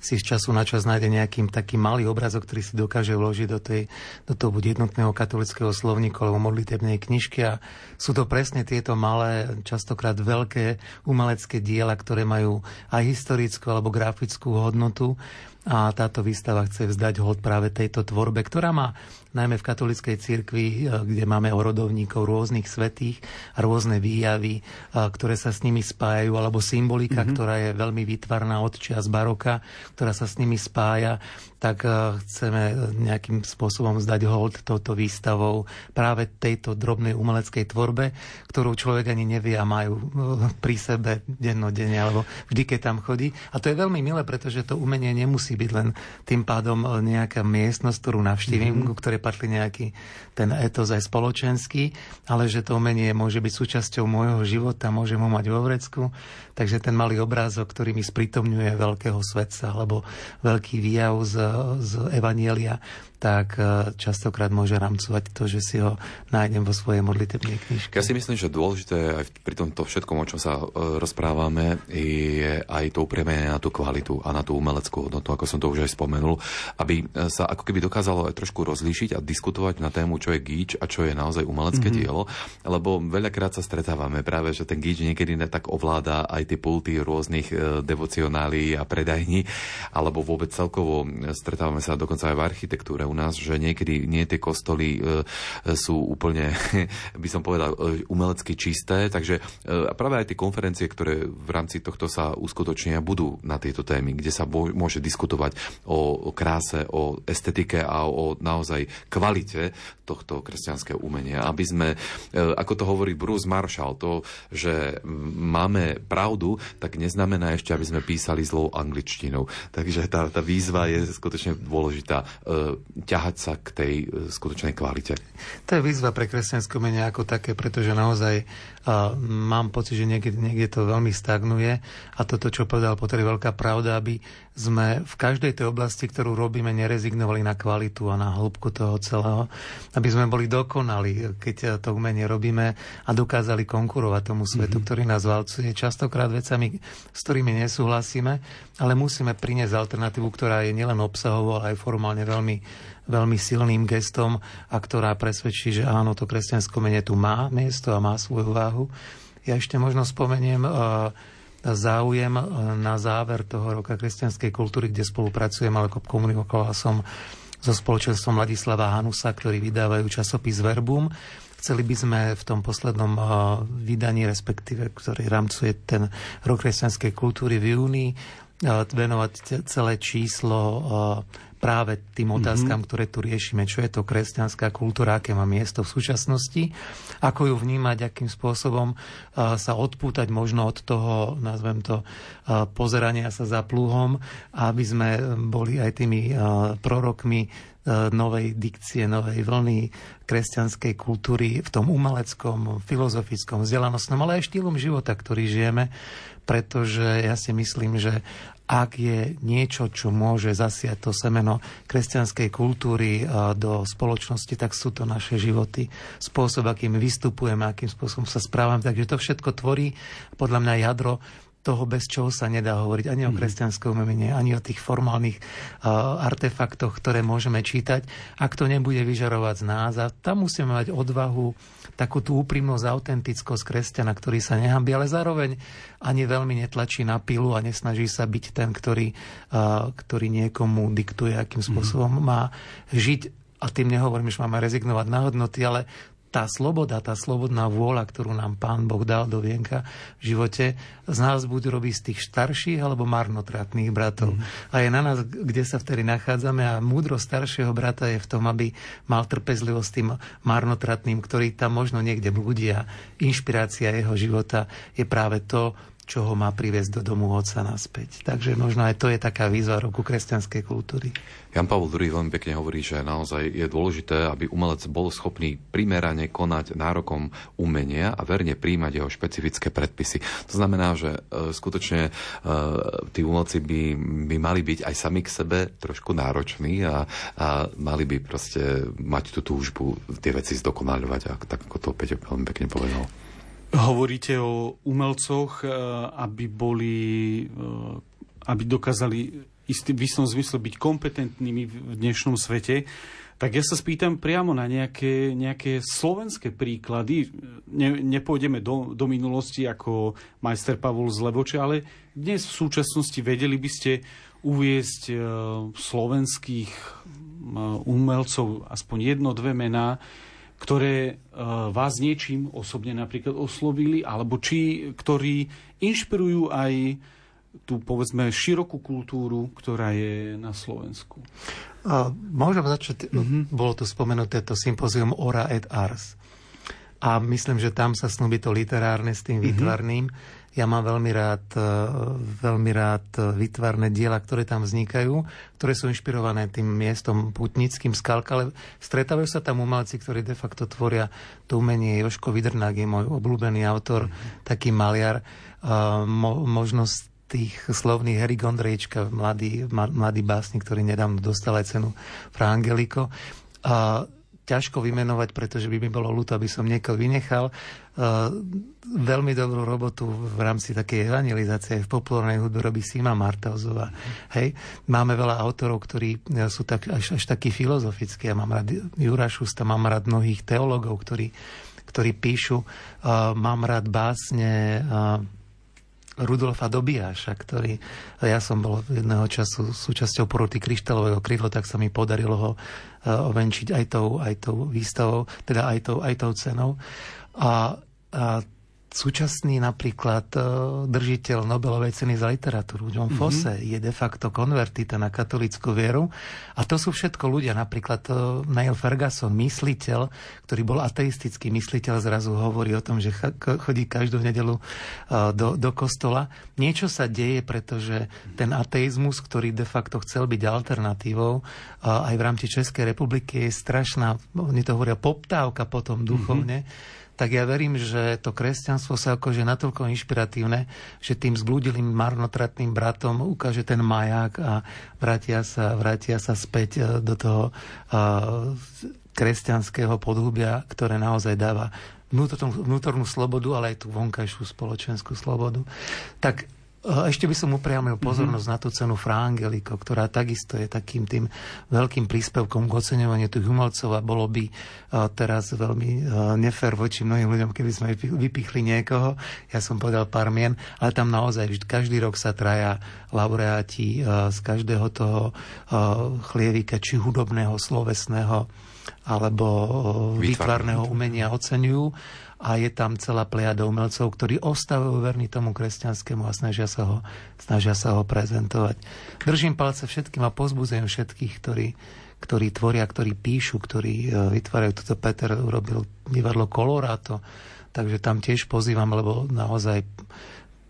si z času na čas nájde nejaký taký malý obrazok, ktorý si dokáže vložiť do, tej, do toho buď jednotného katolického slovníku alebo modlitebnej knižky. A sú to presne tieto malé, častokrát veľké umelecké diela, ktoré majú aj historickú alebo grafickú hodnotu. A táto výstava chce vzdať hod práve tejto tvorbe, ktorá má najmä v katolickej cirkvi, e, kde máme orodovníkov rôznych svetých a rôzne výjavy, e, ktoré sa s nimi spájajú, alebo symbolika, mm-hmm. ktorá je veľmi výtvarná od čias baroka, ktorá sa s nimi spája, tak e, chceme nejakým spôsobom zdať hold touto výstavou práve tejto drobnej umeleckej tvorbe, ktorú človek ani nevie a majú pri sebe dennodenne, alebo vždy, keď tam chodí. A to je veľmi milé, pretože to umenie nemusí byť len tým pádom nejaká miestnosť, ktorú navštívim, mm-hmm. ktoré patrí nejaký ten etos aj spoločenský, ale že to umenie môže byť súčasťou môjho života, môžem ho mať vo vrecku, takže ten malý obrázok, ktorý mi spritomňuje veľkého svetca alebo veľký výjav z, z Evanielia, tak e, častokrát môže rámcovať to, že si ho nájdem vo svojej modlitebnej knižke. Ja si myslím, že dôležité aj pri tomto všetkom, o čom sa e, rozprávame, je aj to upriamenie na tú kvalitu a na tú umeleckú hodnotu, ako som to už aj spomenul, aby e, sa ako keby dokázalo aj trošku rozlíšiť a diskutovať na tému, čo je gíč a čo je naozaj umelecké mm-hmm. dielo, lebo veľakrát sa stretávame práve, že ten gíč niekedy tak ovláda aj tie pulty rôznych devocionálí a predajní, alebo vôbec celkovo stretávame sa dokonca aj v architektúre u nás, že niekedy nie tie kostoly e, sú úplne, by som povedal, e, umelecky čisté, takže e, práve aj tie konferencie, ktoré v rámci tohto sa uskutočnia, budú na tieto témy, kde sa môže diskutovať o kráse, o estetike a o naozaj kvalite tohto kresťanského umenia. Aby sme, ako to hovorí Bruce Marshall, to, že máme pravdu, tak neznamená ešte, aby sme písali zlou angličtinou. Takže tá, tá výzva je skutočne dôležitá ťahať sa k tej e, skutočnej kvalite. To je výzva pre kresťanské umenie ako také, pretože naozaj uh, mám pocit, že niekde, niekde to veľmi stagnuje a toto, čo povedal Potter, je veľká pravda, aby sme v každej tej oblasti, ktorú robíme, nerezignovali na kvalitu a na hĺbku toho celého, aby sme boli dokonali, keď to umenie robíme a dokázali konkurovať tomu svetu, mm-hmm. ktorý nás valcuje. Častokrát vecami, s ktorými nesúhlasíme, ale musíme priniesť alternatívu, ktorá je nielen obsahovo, ale aj formálne veľmi veľmi silným gestom a ktorá presvedčí, že áno, to kresťanské mene tu má miesto a má svoju váhu. Ja ešte možno spomeniem uh, záujem uh, na záver toho roka kresťanskej kultúry, kde spolupracujem, ale komunikovala som so spoločenstvom Ladislava Hanusa, ktorí vydávajú časopis Verbum. Chceli by sme v tom poslednom uh, vydaní, respektíve, ktorý rámcuje ten rok kresťanskej kultúry v júni, venovať celé číslo práve tým mhm. otázkam, mm-hmm. ktoré tu riešime. Čo je to kresťanská kultúra, aké má miesto v súčasnosti, ako ju vnímať, akým spôsobom sa odpútať možno od toho, nazvem to, pozerania sa za plúhom, aby sme boli aj tými prorokmi novej dikcie, novej vlny kresťanskej kultúry v tom umeleckom, filozofickom, vzdelanostnom, ale aj štýlom života, ktorý žijeme, pretože ja si myslím, že ak je niečo, čo môže zasiať to semeno kresťanskej kultúry do spoločnosti, tak sú to naše životy. Spôsob, akým vystupujeme, akým spôsobom sa správame. Takže to všetko tvorí podľa mňa jadro toho, bez čoho sa nedá hovoriť ani o mhm. kresťanskom umení, ani o tých formálnych uh, artefaktoch, ktoré môžeme čítať, ak to nebude vyžarovať z nás. A tam musíme mať odvahu takú tú úprimnosť, autentickosť kresťana, ktorý sa nehambí, ale zároveň ani veľmi netlačí na pilu a nesnaží sa byť ten, ktorý, ktorý niekomu diktuje, akým spôsobom má žiť a tým nehovorím, že máme rezignovať na hodnoty, ale tá sloboda, tá slobodná vôľa, ktorú nám Pán Boh dal do vienka v živote, z nás buď robí z tých starších alebo marnotratných bratov. Mm. A je na nás, kde sa vtedy nachádzame a múdro staršieho brata je v tom, aby mal trpezlivosť tým marnotratným, ktorý tam možno niekde blúdi a inšpirácia jeho života je práve to, čo ho má priviesť do domu otca naspäť. Takže možno aj to je taká výzva roku kresťanskej kultúry. Jan Pavel II veľmi pekne hovorí, že naozaj je dôležité, aby umelec bol schopný primerane konať nárokom umenia a verne príjmať jeho špecifické predpisy. To znamená, že e, skutočne e, tí umelci by, by mali byť aj sami k sebe trošku nároční a, a mali by proste mať tú túžbu tie veci zdokonaľovať, a tak ako to Peťo veľmi pekne povedal. Hovoríte o umelcoch, e, aby boli, e, aby dokázali istý, v istom zmysle byť kompetentnými v dnešnom svete. Tak ja sa spýtam priamo na nejaké, nejaké slovenské príklady. Ne, nepôjdeme do, do minulosti ako majster Pavol z Levoče, ale dnes v súčasnosti vedeli by ste uviesť uh, slovenských umelcov aspoň jedno, dve mená, ktoré uh, vás niečím osobne napríklad oslovili, alebo či, ktorí inšpirujú aj tú, povedzme, širokú kultúru, ktorá je na Slovensku. A môžem začať, mm-hmm. bolo tu spomenuté to sympózium Ora et Ars. A myslím, že tam sa snúbi to literárne s tým mm-hmm. Ja mám veľmi rád, e, veľmi rád výtvarné diela, ktoré tam vznikajú, ktoré sú inšpirované tým miestom putnickým skalka, ale stretávajú sa tam umelci, ktorí de facto tvoria to umenie. Joško Vidrnák je môj obľúbený autor, mm-hmm. taký maliar. Mo, možnosť tých slovných Harry Gondrejčka, mladý, mladý básnik, ktorý nedávno dostal aj cenu Fra Angelico. A ťažko vymenovať, pretože by mi bolo ľúto, aby som niekoho vynechal. Uh, veľmi dobrú robotu v rámci takej evangelizácie v populárnej hudbe robí Sima Martauzová. Hej. Máme veľa autorov, ktorí sú tak, až, až takí filozofickí. Ja mám rád Jura Šusta, mám rád mnohých teológov, ktorí, ktorí píšu. Uh, mám rád básne Rudolfa Dobiaša, ktorý, ja som bol jedného času súčasťou poroty kryštálového krydlo, tak sa mi podarilo ho ovenčiť aj tou, aj tou výstavou, teda aj tou, aj tou cenou. A, a súčasný napríklad e, držiteľ Nobelovej ceny za literatúru, John mm-hmm. Fosse, je de facto konvertita na katolickú vieru. A to sú všetko ľudia, napríklad e, Neil Ferguson, mysliteľ, ktorý bol ateistický mysliteľ, zrazu hovorí o tom, že chodí každú nedelu e, do, do kostola. Niečo sa deje, pretože ten ateizmus, ktorý de facto chcel byť alternatívou, aj v rámci Českej republiky je strašná, oni to hovoria, poptávka potom duchovne. Mm-hmm tak ja verím, že to kresťanstvo sa akože natoľko inšpiratívne, že tým zblúdilým marnotratným bratom ukáže ten maják a vrátia sa, vrátia sa späť e, do toho uh, kresťanského podhubia, ktoré naozaj dáva vnútornú, vnútornú slobodu, ale aj tú vonkajšiu spoločenskú slobodu. Tak ešte by som upriamil pozornosť mm-hmm. na tú cenu Fra Angelico, ktorá takisto je takým tým veľkým príspevkom k oceňovaniu tých umelcov a bolo by teraz veľmi nefér voči mnohým ľuďom, keby sme vypichli niekoho. Ja som povedal pár mien, ale tam naozaj každý rok sa traja laureáti z každého toho chlievika, či hudobného, slovesného, alebo výtvarného umenia oceňujú a je tam celá plejada umelcov, ktorí ostávajú verní tomu kresťanskému a snažia sa ho, snažia sa ho prezentovať. Držím palce všetkým a pozbudzujem všetkých, ktorí, ktorí tvoria, ktorí píšu, ktorí e, vytvárajú. Toto Peter urobil divadlo Colorado, takže tam tiež pozývam, lebo naozaj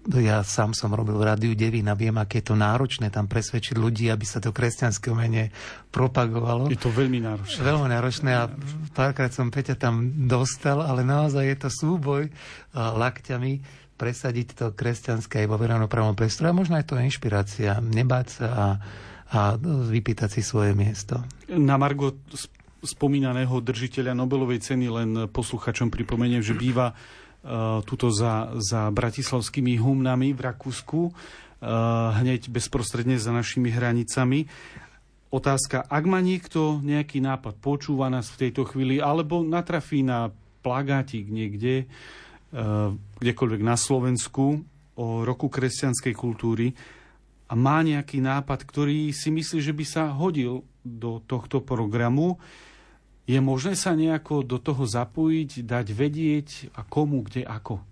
ja sám som robil v Rádiu Devín a viem, aké je to náročné tam presvedčiť ľudí, aby sa to kresťanské umenie propagovalo. Je to veľmi náročné. Veľmi náročné a párkrát som Peťa tam dostal, ale naozaj je to súboj uh, lakťami presadiť to kresťanské aj vo verejnoprávnom priestore a možno aj to inšpirácia, nebáť sa a, a vypýtať si svoje miesto. Na Margo spomínaného držiteľa Nobelovej ceny len posluchačom pripomeniem, že býva tuto za, za bratislavskými humnami v Rakúsku, eh, hneď bezprostredne za našimi hranicami. Otázka, ak má niekto nejaký nápad, počúva nás v tejto chvíli, alebo natrafí na plagátik niekde, eh, kdekoľvek na Slovensku o roku kresťanskej kultúry a má nejaký nápad, ktorý si myslí, že by sa hodil do tohto programu, je možné sa nejako do toho zapojiť, dať vedieť a komu, kde, ako?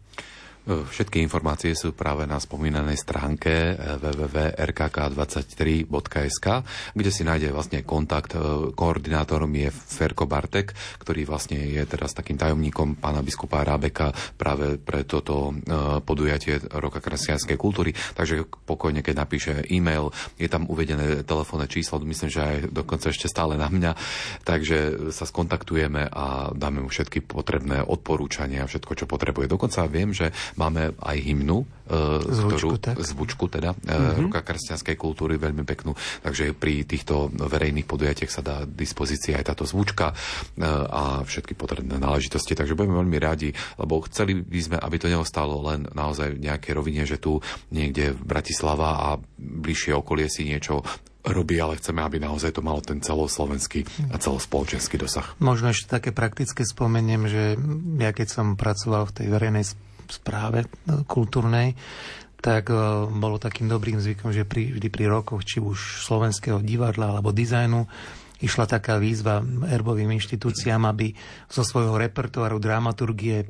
Všetky informácie sú práve na spomínanej stránke eh, www.rkk23.sk, kde si nájde vlastne kontakt. Eh, koordinátorom je Ferko Bartek, ktorý vlastne je teraz takým tajomníkom pána biskupa Rábeka práve pre toto eh, podujatie Roka kresťanskej kultúry. Takže pokojne, keď napíše e-mail, je tam uvedené telefónne číslo, myslím, že aj dokonca ešte stále na mňa. Takže sa skontaktujeme a dáme mu všetky potrebné odporúčania, všetko, čo potrebuje. Dokonca viem, že Máme aj hymnu, e, zvučku, ktorú, tak. zvučku teda, mm-hmm. ruka kresťanskej kultúry, veľmi peknú. Takže pri týchto verejných podujatiach sa dá dispozícii aj táto zvučka e, a všetky potrebné náležitosti. Takže budeme veľmi radi, lebo chceli by sme, aby to neostalo len naozaj v nejakej rovine, že tu niekde v Bratislava a bližšie okolie si niečo robí, ale chceme, aby naozaj to malo ten celoslovenský a celospoločenský dosah. Možno ešte také praktické spomeniem, že ja keď som pracoval v tej verejnej správe e, kultúrnej, tak e, bolo takým dobrým zvykom, že pri, vždy pri rokoch, či už slovenského divadla alebo dizajnu, išla taká výzva erbovým inštitúciám, aby zo svojho repertoáru dramaturgie e,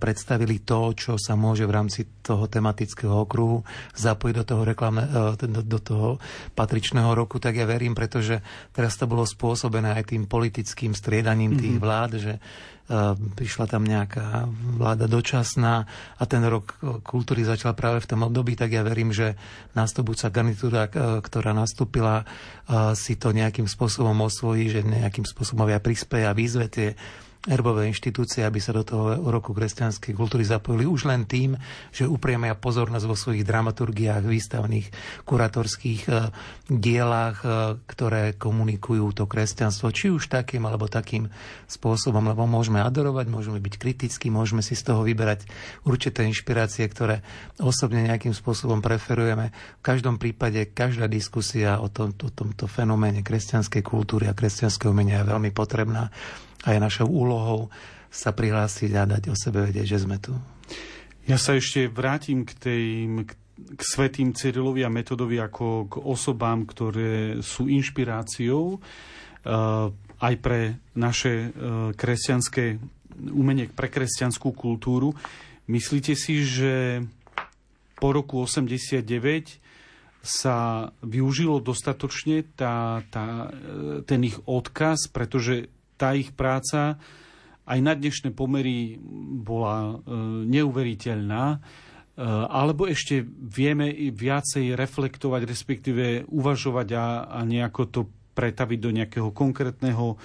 predstavili to, čo sa môže v rámci toho tematického okruhu zapojiť do toho, reklamne, do, do toho patričného roku, tak ja verím, pretože teraz to bolo spôsobené aj tým politickým striedaním tých mm-hmm. vlád, že prišla tam nejaká vláda dočasná a ten rok kultúry začal práve v tom období, tak ja verím, že nástupujúca garnitúra, ktorá nastúpila, si to nejakým spôsobom osvojí, že nejakým spôsobom ja prispieja a výzve tie erbové inštitúcie, aby sa do toho roku kresťanskej kultúry zapojili už len tým, že upriamia pozornosť vo svojich dramaturgiách, výstavných, kuratorských e, dielách, e, ktoré komunikujú to kresťanstvo, či už takým alebo takým spôsobom, lebo môžeme adorovať, môžeme byť kritickí, môžeme si z toho vyberať určité inšpirácie, ktoré osobne nejakým spôsobom preferujeme. V každom prípade každá diskusia o, tom, o tomto fenoméne kresťanskej kultúry a kresťanského umenia je veľmi potrebná a je našou úlohou sa prihlásiť a dať o sebe vedieť, že sme tu. Ja sa ešte vrátim k, tej, k svetým Cyrilovi a Metodovi ako k osobám, ktoré sú inšpiráciou uh, aj pre naše uh, kresťanské umenie, pre kresťanskú kultúru. Myslíte si, že po roku 89 sa využilo dostatočne tá, tá, e, ten ich odkaz, pretože tá ich práca aj na dnešné pomery bola e, neuveriteľná, e, alebo ešte vieme viacej reflektovať, respektíve uvažovať a, a nejako to pretaviť do nejakého konkrétneho e,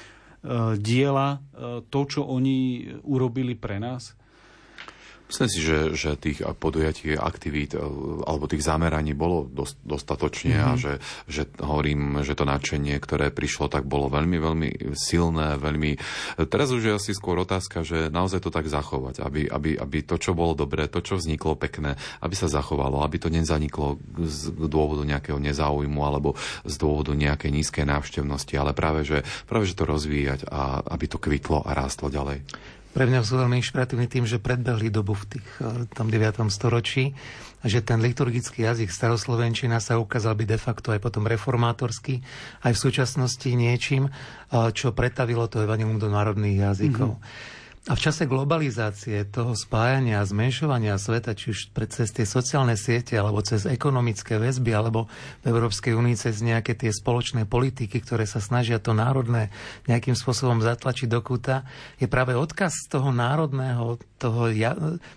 diela, to, čo oni urobili pre nás? Myslím si, že, že tých podujatí, aktivít e, alebo tých zameraní bolo dost, dostatočne mm-hmm. a mhm. že, že hovorím, že to nadšenie, ktoré prišlo, tak bolo veľmi, veľmi silné, veľmi... Teraz už je asi skôr otázka, že naozaj to tak zachovať, aby, aby, aby to, čo bolo dobré, to, čo vzniklo pekné, aby sa zachovalo, aby to nezaniklo z dôvodu nejakého nezáujmu alebo z dôvodu nejakej nízkej návštevnosti, ale práve, že, práve, že to rozvíjať a aby to kvitlo a rástlo ďalej pre mňa sú veľmi inšpiratívni tým, že predbehli dobu v tých, eh, tom 9. storočí a že ten liturgický jazyk staroslovenčina sa ukázal byť de facto aj potom reformátorský, aj v súčasnosti niečím, eh, čo pretavilo to evanilium do národných jazykov. Mm-hmm. A v čase globalizácie, toho spájania a zmenšovania sveta, či už cez tie sociálne siete, alebo cez ekonomické väzby, alebo v Európskej únii cez nejaké tie spoločné politiky, ktoré sa snažia to národné nejakým spôsobom zatlačiť do kúta, je práve odkaz toho národného, toho,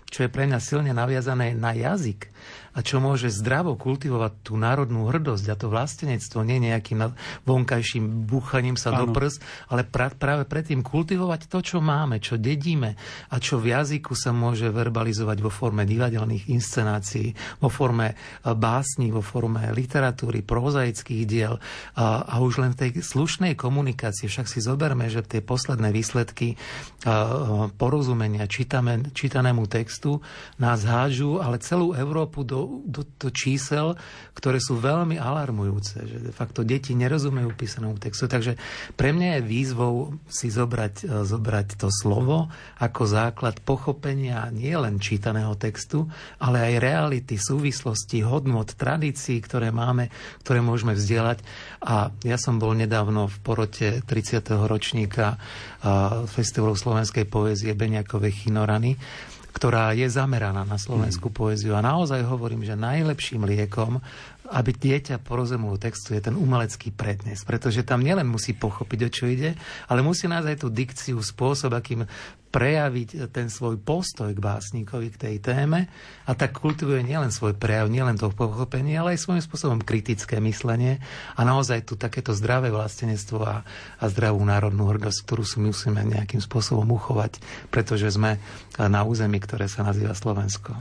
čo je pre mňa silne naviazané na jazyk a čo môže zdravo kultivovať tú národnú hrdosť a to vlastenectvo nie nejakým vonkajším búchaním sa ano. do prs, ale pra, práve predtým kultivovať to, čo máme, čo dedíme a čo v jazyku sa môže verbalizovať vo forme divadelných inscenácií, vo forme e, básní, vo forme literatúry, prozaických diel a, a už len v tej slušnej komunikácii, však si zoberme, že tie posledné výsledky a, porozumenia čítame, čítanému textu nás hážu, ale celú Európu do do, do čísel, ktoré sú veľmi alarmujúce, že de facto deti nerozumejú písanému textu. Takže pre mňa je výzvou si zobrať, e, zobrať to slovo ako základ pochopenia nie len čítaného textu, ale aj reality, súvislosti, hodnot, tradícií, ktoré máme, ktoré môžeme vzdielať. A ja som bol nedávno v porote 30. ročníka e, Festivalu slovenskej poézie Beňakovej Chinorany ktorá je zameraná na slovenskú mm. poéziu. A naozaj hovorím, že najlepším liekom aby dieťa porozumulo textu, je ten umelecký prednes. Pretože tam nielen musí pochopiť, o čo ide, ale musí nájsť aj tú dikciu, spôsob, akým prejaviť ten svoj postoj k básnikovi, k tej téme a tak kultivuje nielen svoj prejav, nielen to pochopenie, ale aj svojím spôsobom kritické myslenie a naozaj tu takéto zdravé vlastenectvo a, a zdravú národnú hrdosť, ktorú si musíme nejakým spôsobom uchovať, pretože sme na území, ktoré sa nazýva Slovensko.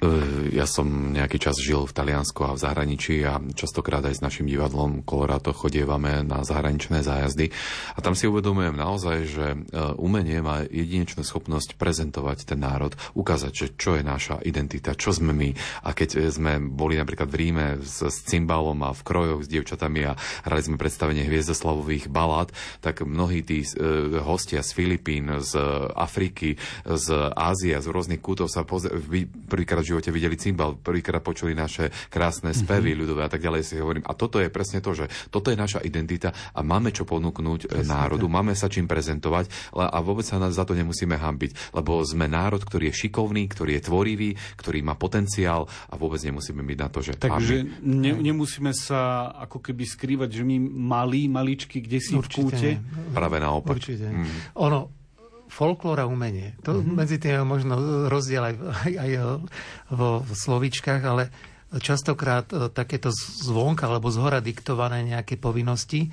E, ja som nejaký čas žil v Taliansku a v zahraničí a častokrát aj s našim divadlom Colorado chodievame na zahraničné zájazdy a tam si uvedomujem naozaj, že e, umenie má jedinečnú schopnosť prezentovať ten národ, ukázať, že čo je naša identita, čo sme my. A keď sme boli napríklad v Ríme s, s cymbalom a v krojoch s dievčatami a hrali sme predstavenie hviezdoslavových balát, tak mnohí tí hostia z Filipín, z Afriky, z Ázie, z rôznych kútov sa pozreli, prvýkrát živote videli cymbal, prvýkrát počuli naše krásne spevy mm-hmm. ľudové a tak ďalej si hovorím. A toto je presne to, že toto je naša identita a máme čo ponúknuť eh, presne národu, tak. máme sa čím prezentovať a vôbec sa nás za to nemusíme hambiť, lebo sme národ, ktorý je šikovný, ktorý je tvorivý, ktorý má potenciál a vôbec nemusíme byť na to, že... Takže ne, nemusíme sa ako keby skrývať, že my malí, maličky, kde si Určite. v kúte. Práve naopak. Určite. Mm. Ono, folklóra umenie. To mm-hmm. medzi tým je možno rozdiel aj, aj, aj vo slovičkách, ale častokrát e, takéto zvonka alebo zhora diktované nejaké povinnosti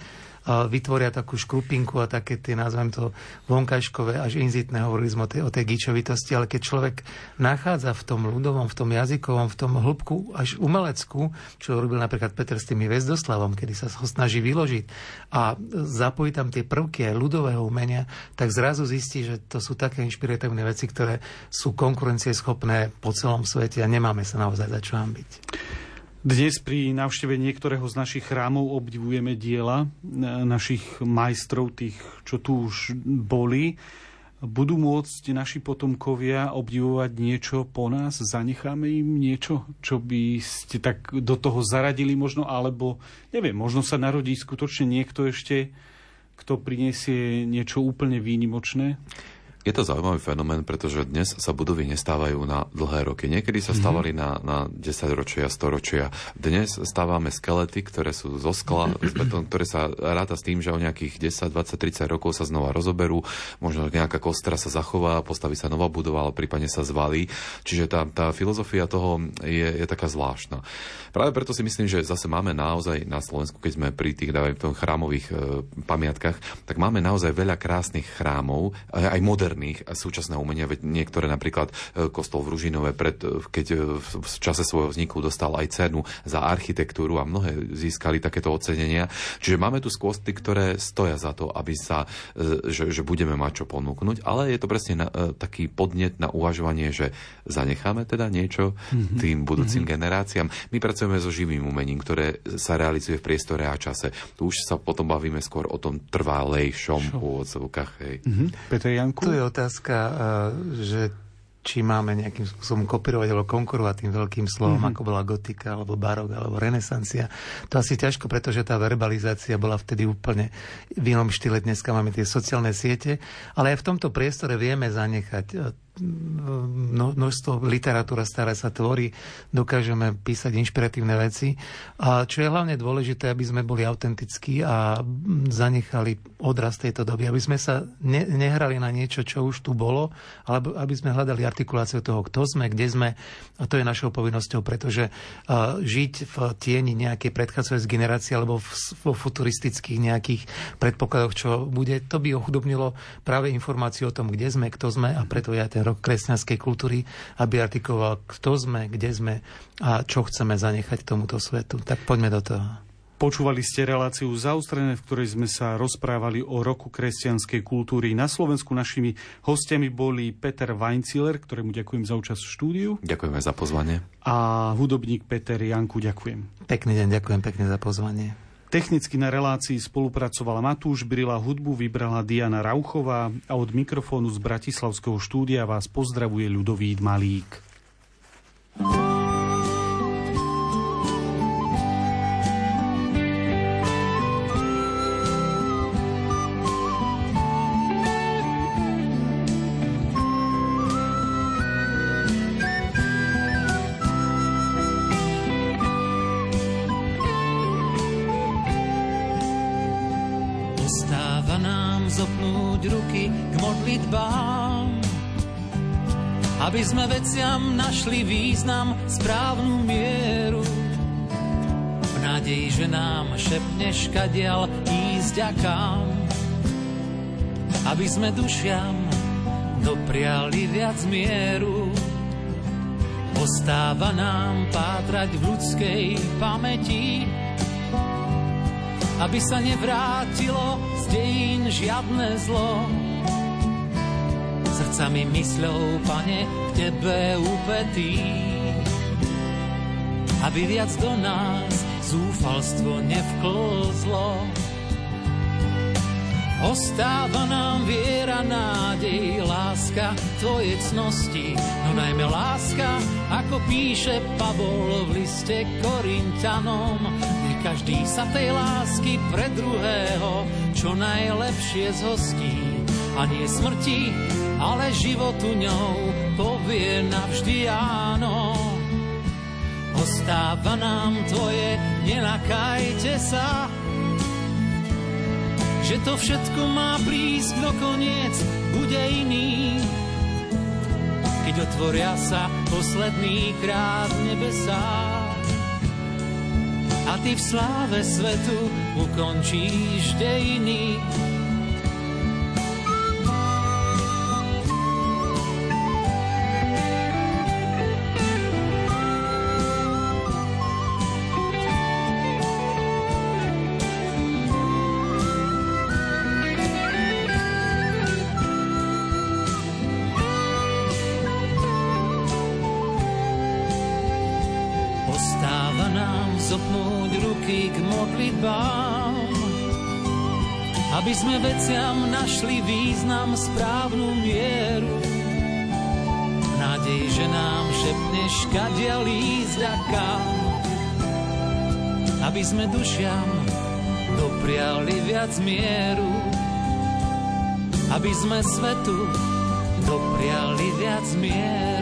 vytvoria takú škrupinku a také tie, nazvem to, vonkajškové až inzitné, hovorili sme o tej, o tej gičovitosti, ale keď človek nachádza v tom ľudovom, v tom jazykovom, v tom hĺbku až umelecku, čo robil napríklad Peter s tými Vezdoslavom, kedy sa ho snaží vyložiť a zapojí tam tie prvky aj ľudového umenia, tak zrazu zistí, že to sú také inšpiratívne veci, ktoré sú konkurencieschopné po celom svete a nemáme sa naozaj za čo hambiť. Dnes pri návšteve niektorého z našich chrámov obdivujeme diela e, našich majstrov, tých, čo tu už boli. Budú môcť naši potomkovia obdivovať niečo po nás? Zanecháme im niečo, čo by ste tak do toho zaradili možno? Alebo, neviem, možno sa narodí skutočne niekto ešte, kto prinesie niečo úplne výnimočné? Je to zaujímavý fenomén, pretože dnes sa budovy nestávajú na dlhé roky. Niekedy sa mhm. stávali mm-hmm. na, na 10 ročia, 100 ročia. Dnes stávame skelety, ktoré sú zo skla, ktoré sa ráta s tým, že o nejakých 10, 20, 30 rokov sa znova rozoberú. Možno nejaká kostra sa zachová, postaví sa nová budova, ale prípadne sa zvalí. Čiže tá, tá filozofia toho je, je taká zvláštna. Práve preto si myslím, že zase máme naozaj na Slovensku, keď sme pri tých dávaj, chrámových e, pamiatkách, tak máme naozaj veľa krásnych chrámov, aj moderných a súčasného umenia. Veď niektoré napríklad e, kostol v Ružinove, pred, e, keď e, v čase svojho vzniku dostal aj cenu za architektúru a mnohé získali takéto ocenenia. Čiže máme tu skvosty, ktoré stoja za to, aby sa, že, že budeme mať čo ponúknuť, ale je to presne na, taký podnet na uvažovanie, že zanecháme teda niečo mm-hmm. tým budúcim mm-hmm. generáciám. My pracujeme so živým umením, ktoré sa realizuje v priestore a čase. Tu už sa potom bavíme skôr o tom trvalejšom úvodzovkách. Mm-hmm. Peter Janku? Tu je otázka, eh, že či máme nejakým spôsobom kopírovať alebo konkurovať tým veľkým slovom, mm-hmm. ako bola gotika, alebo barok, alebo renesancia. To asi ťažko, pretože tá verbalizácia bola vtedy úplne v inom štýle. Dneska máme tie sociálne siete, ale aj v tomto priestore vieme zanechať eh, množstvo literatúra stará sa tvorí, dokážeme písať inšpiratívne veci. A čo je hlavne dôležité, aby sme boli autentickí a zanechali odraz tejto doby, aby sme sa ne, nehrali na niečo, čo už tu bolo, ale aby sme hľadali artikuláciu toho, kto sme, kde sme. A to je našou povinnosťou, pretože žiť v tieni nejakej predchádzajúcej generácie alebo vo futuristických nejakých predpokladoch, čo bude, to by ochudobnilo práve informáciu o tom, kde sme, kto sme a preto ja ten rok kresťanskej kultúry, aby artikoval, kto sme, kde sme a čo chceme zanechať tomuto svetu. Tak poďme do toho. Počúvali ste reláciu zaustrené, v ktorej sme sa rozprávali o roku kresťanskej kultúry. Na Slovensku našimi hostiami boli Peter Weinziller, ktorému ďakujem za účasť v štúdiu. Ďakujeme za pozvanie. A hudobník Peter Janku, ďakujem. Pekný deň, ďakujem pekne za pozvanie. Technicky na relácii spolupracovala Matúš Brila, hudbu vybrala Diana Rauchová a od mikrofónu z Bratislavského štúdia vás pozdravuje Ľudovít Malík. thank you našli význam, správnu mieru. V nádeji, že nám šepneš kadial ísť a kam. Aby sme dušiam dopriali viac mieru. Ostáva nám pátrať v ľudskej pamäti, aby sa nevrátilo z dejín žiadne zlo. Srdcami mysľou, pane, k tebe upetý, aby viac do nás zúfalstvo nevklzlo. Ostáva nám viera, nádej, láska, tvoje cnosti, no najmä láska, ako píše Pavol v liste Korintianom. Nech každý sa tej lásky pre druhého čo najlepšie zhostí. A nie smrti, ale životu ňou povie navždy áno. Ostáva nám tvoje, nenakajte sa, že to všetko má prísť do koniec, bude iný. Keď otvoria sa posledný krát nebesá a ty v sláve svetu ukončíš dejiny. Sme veciam našli význam, správnu mieru. Nádej, že nám šepneš, kadia ísť a kam. Aby sme dušiam dopriali viac mieru. Aby sme svetu dopriali viac mieru.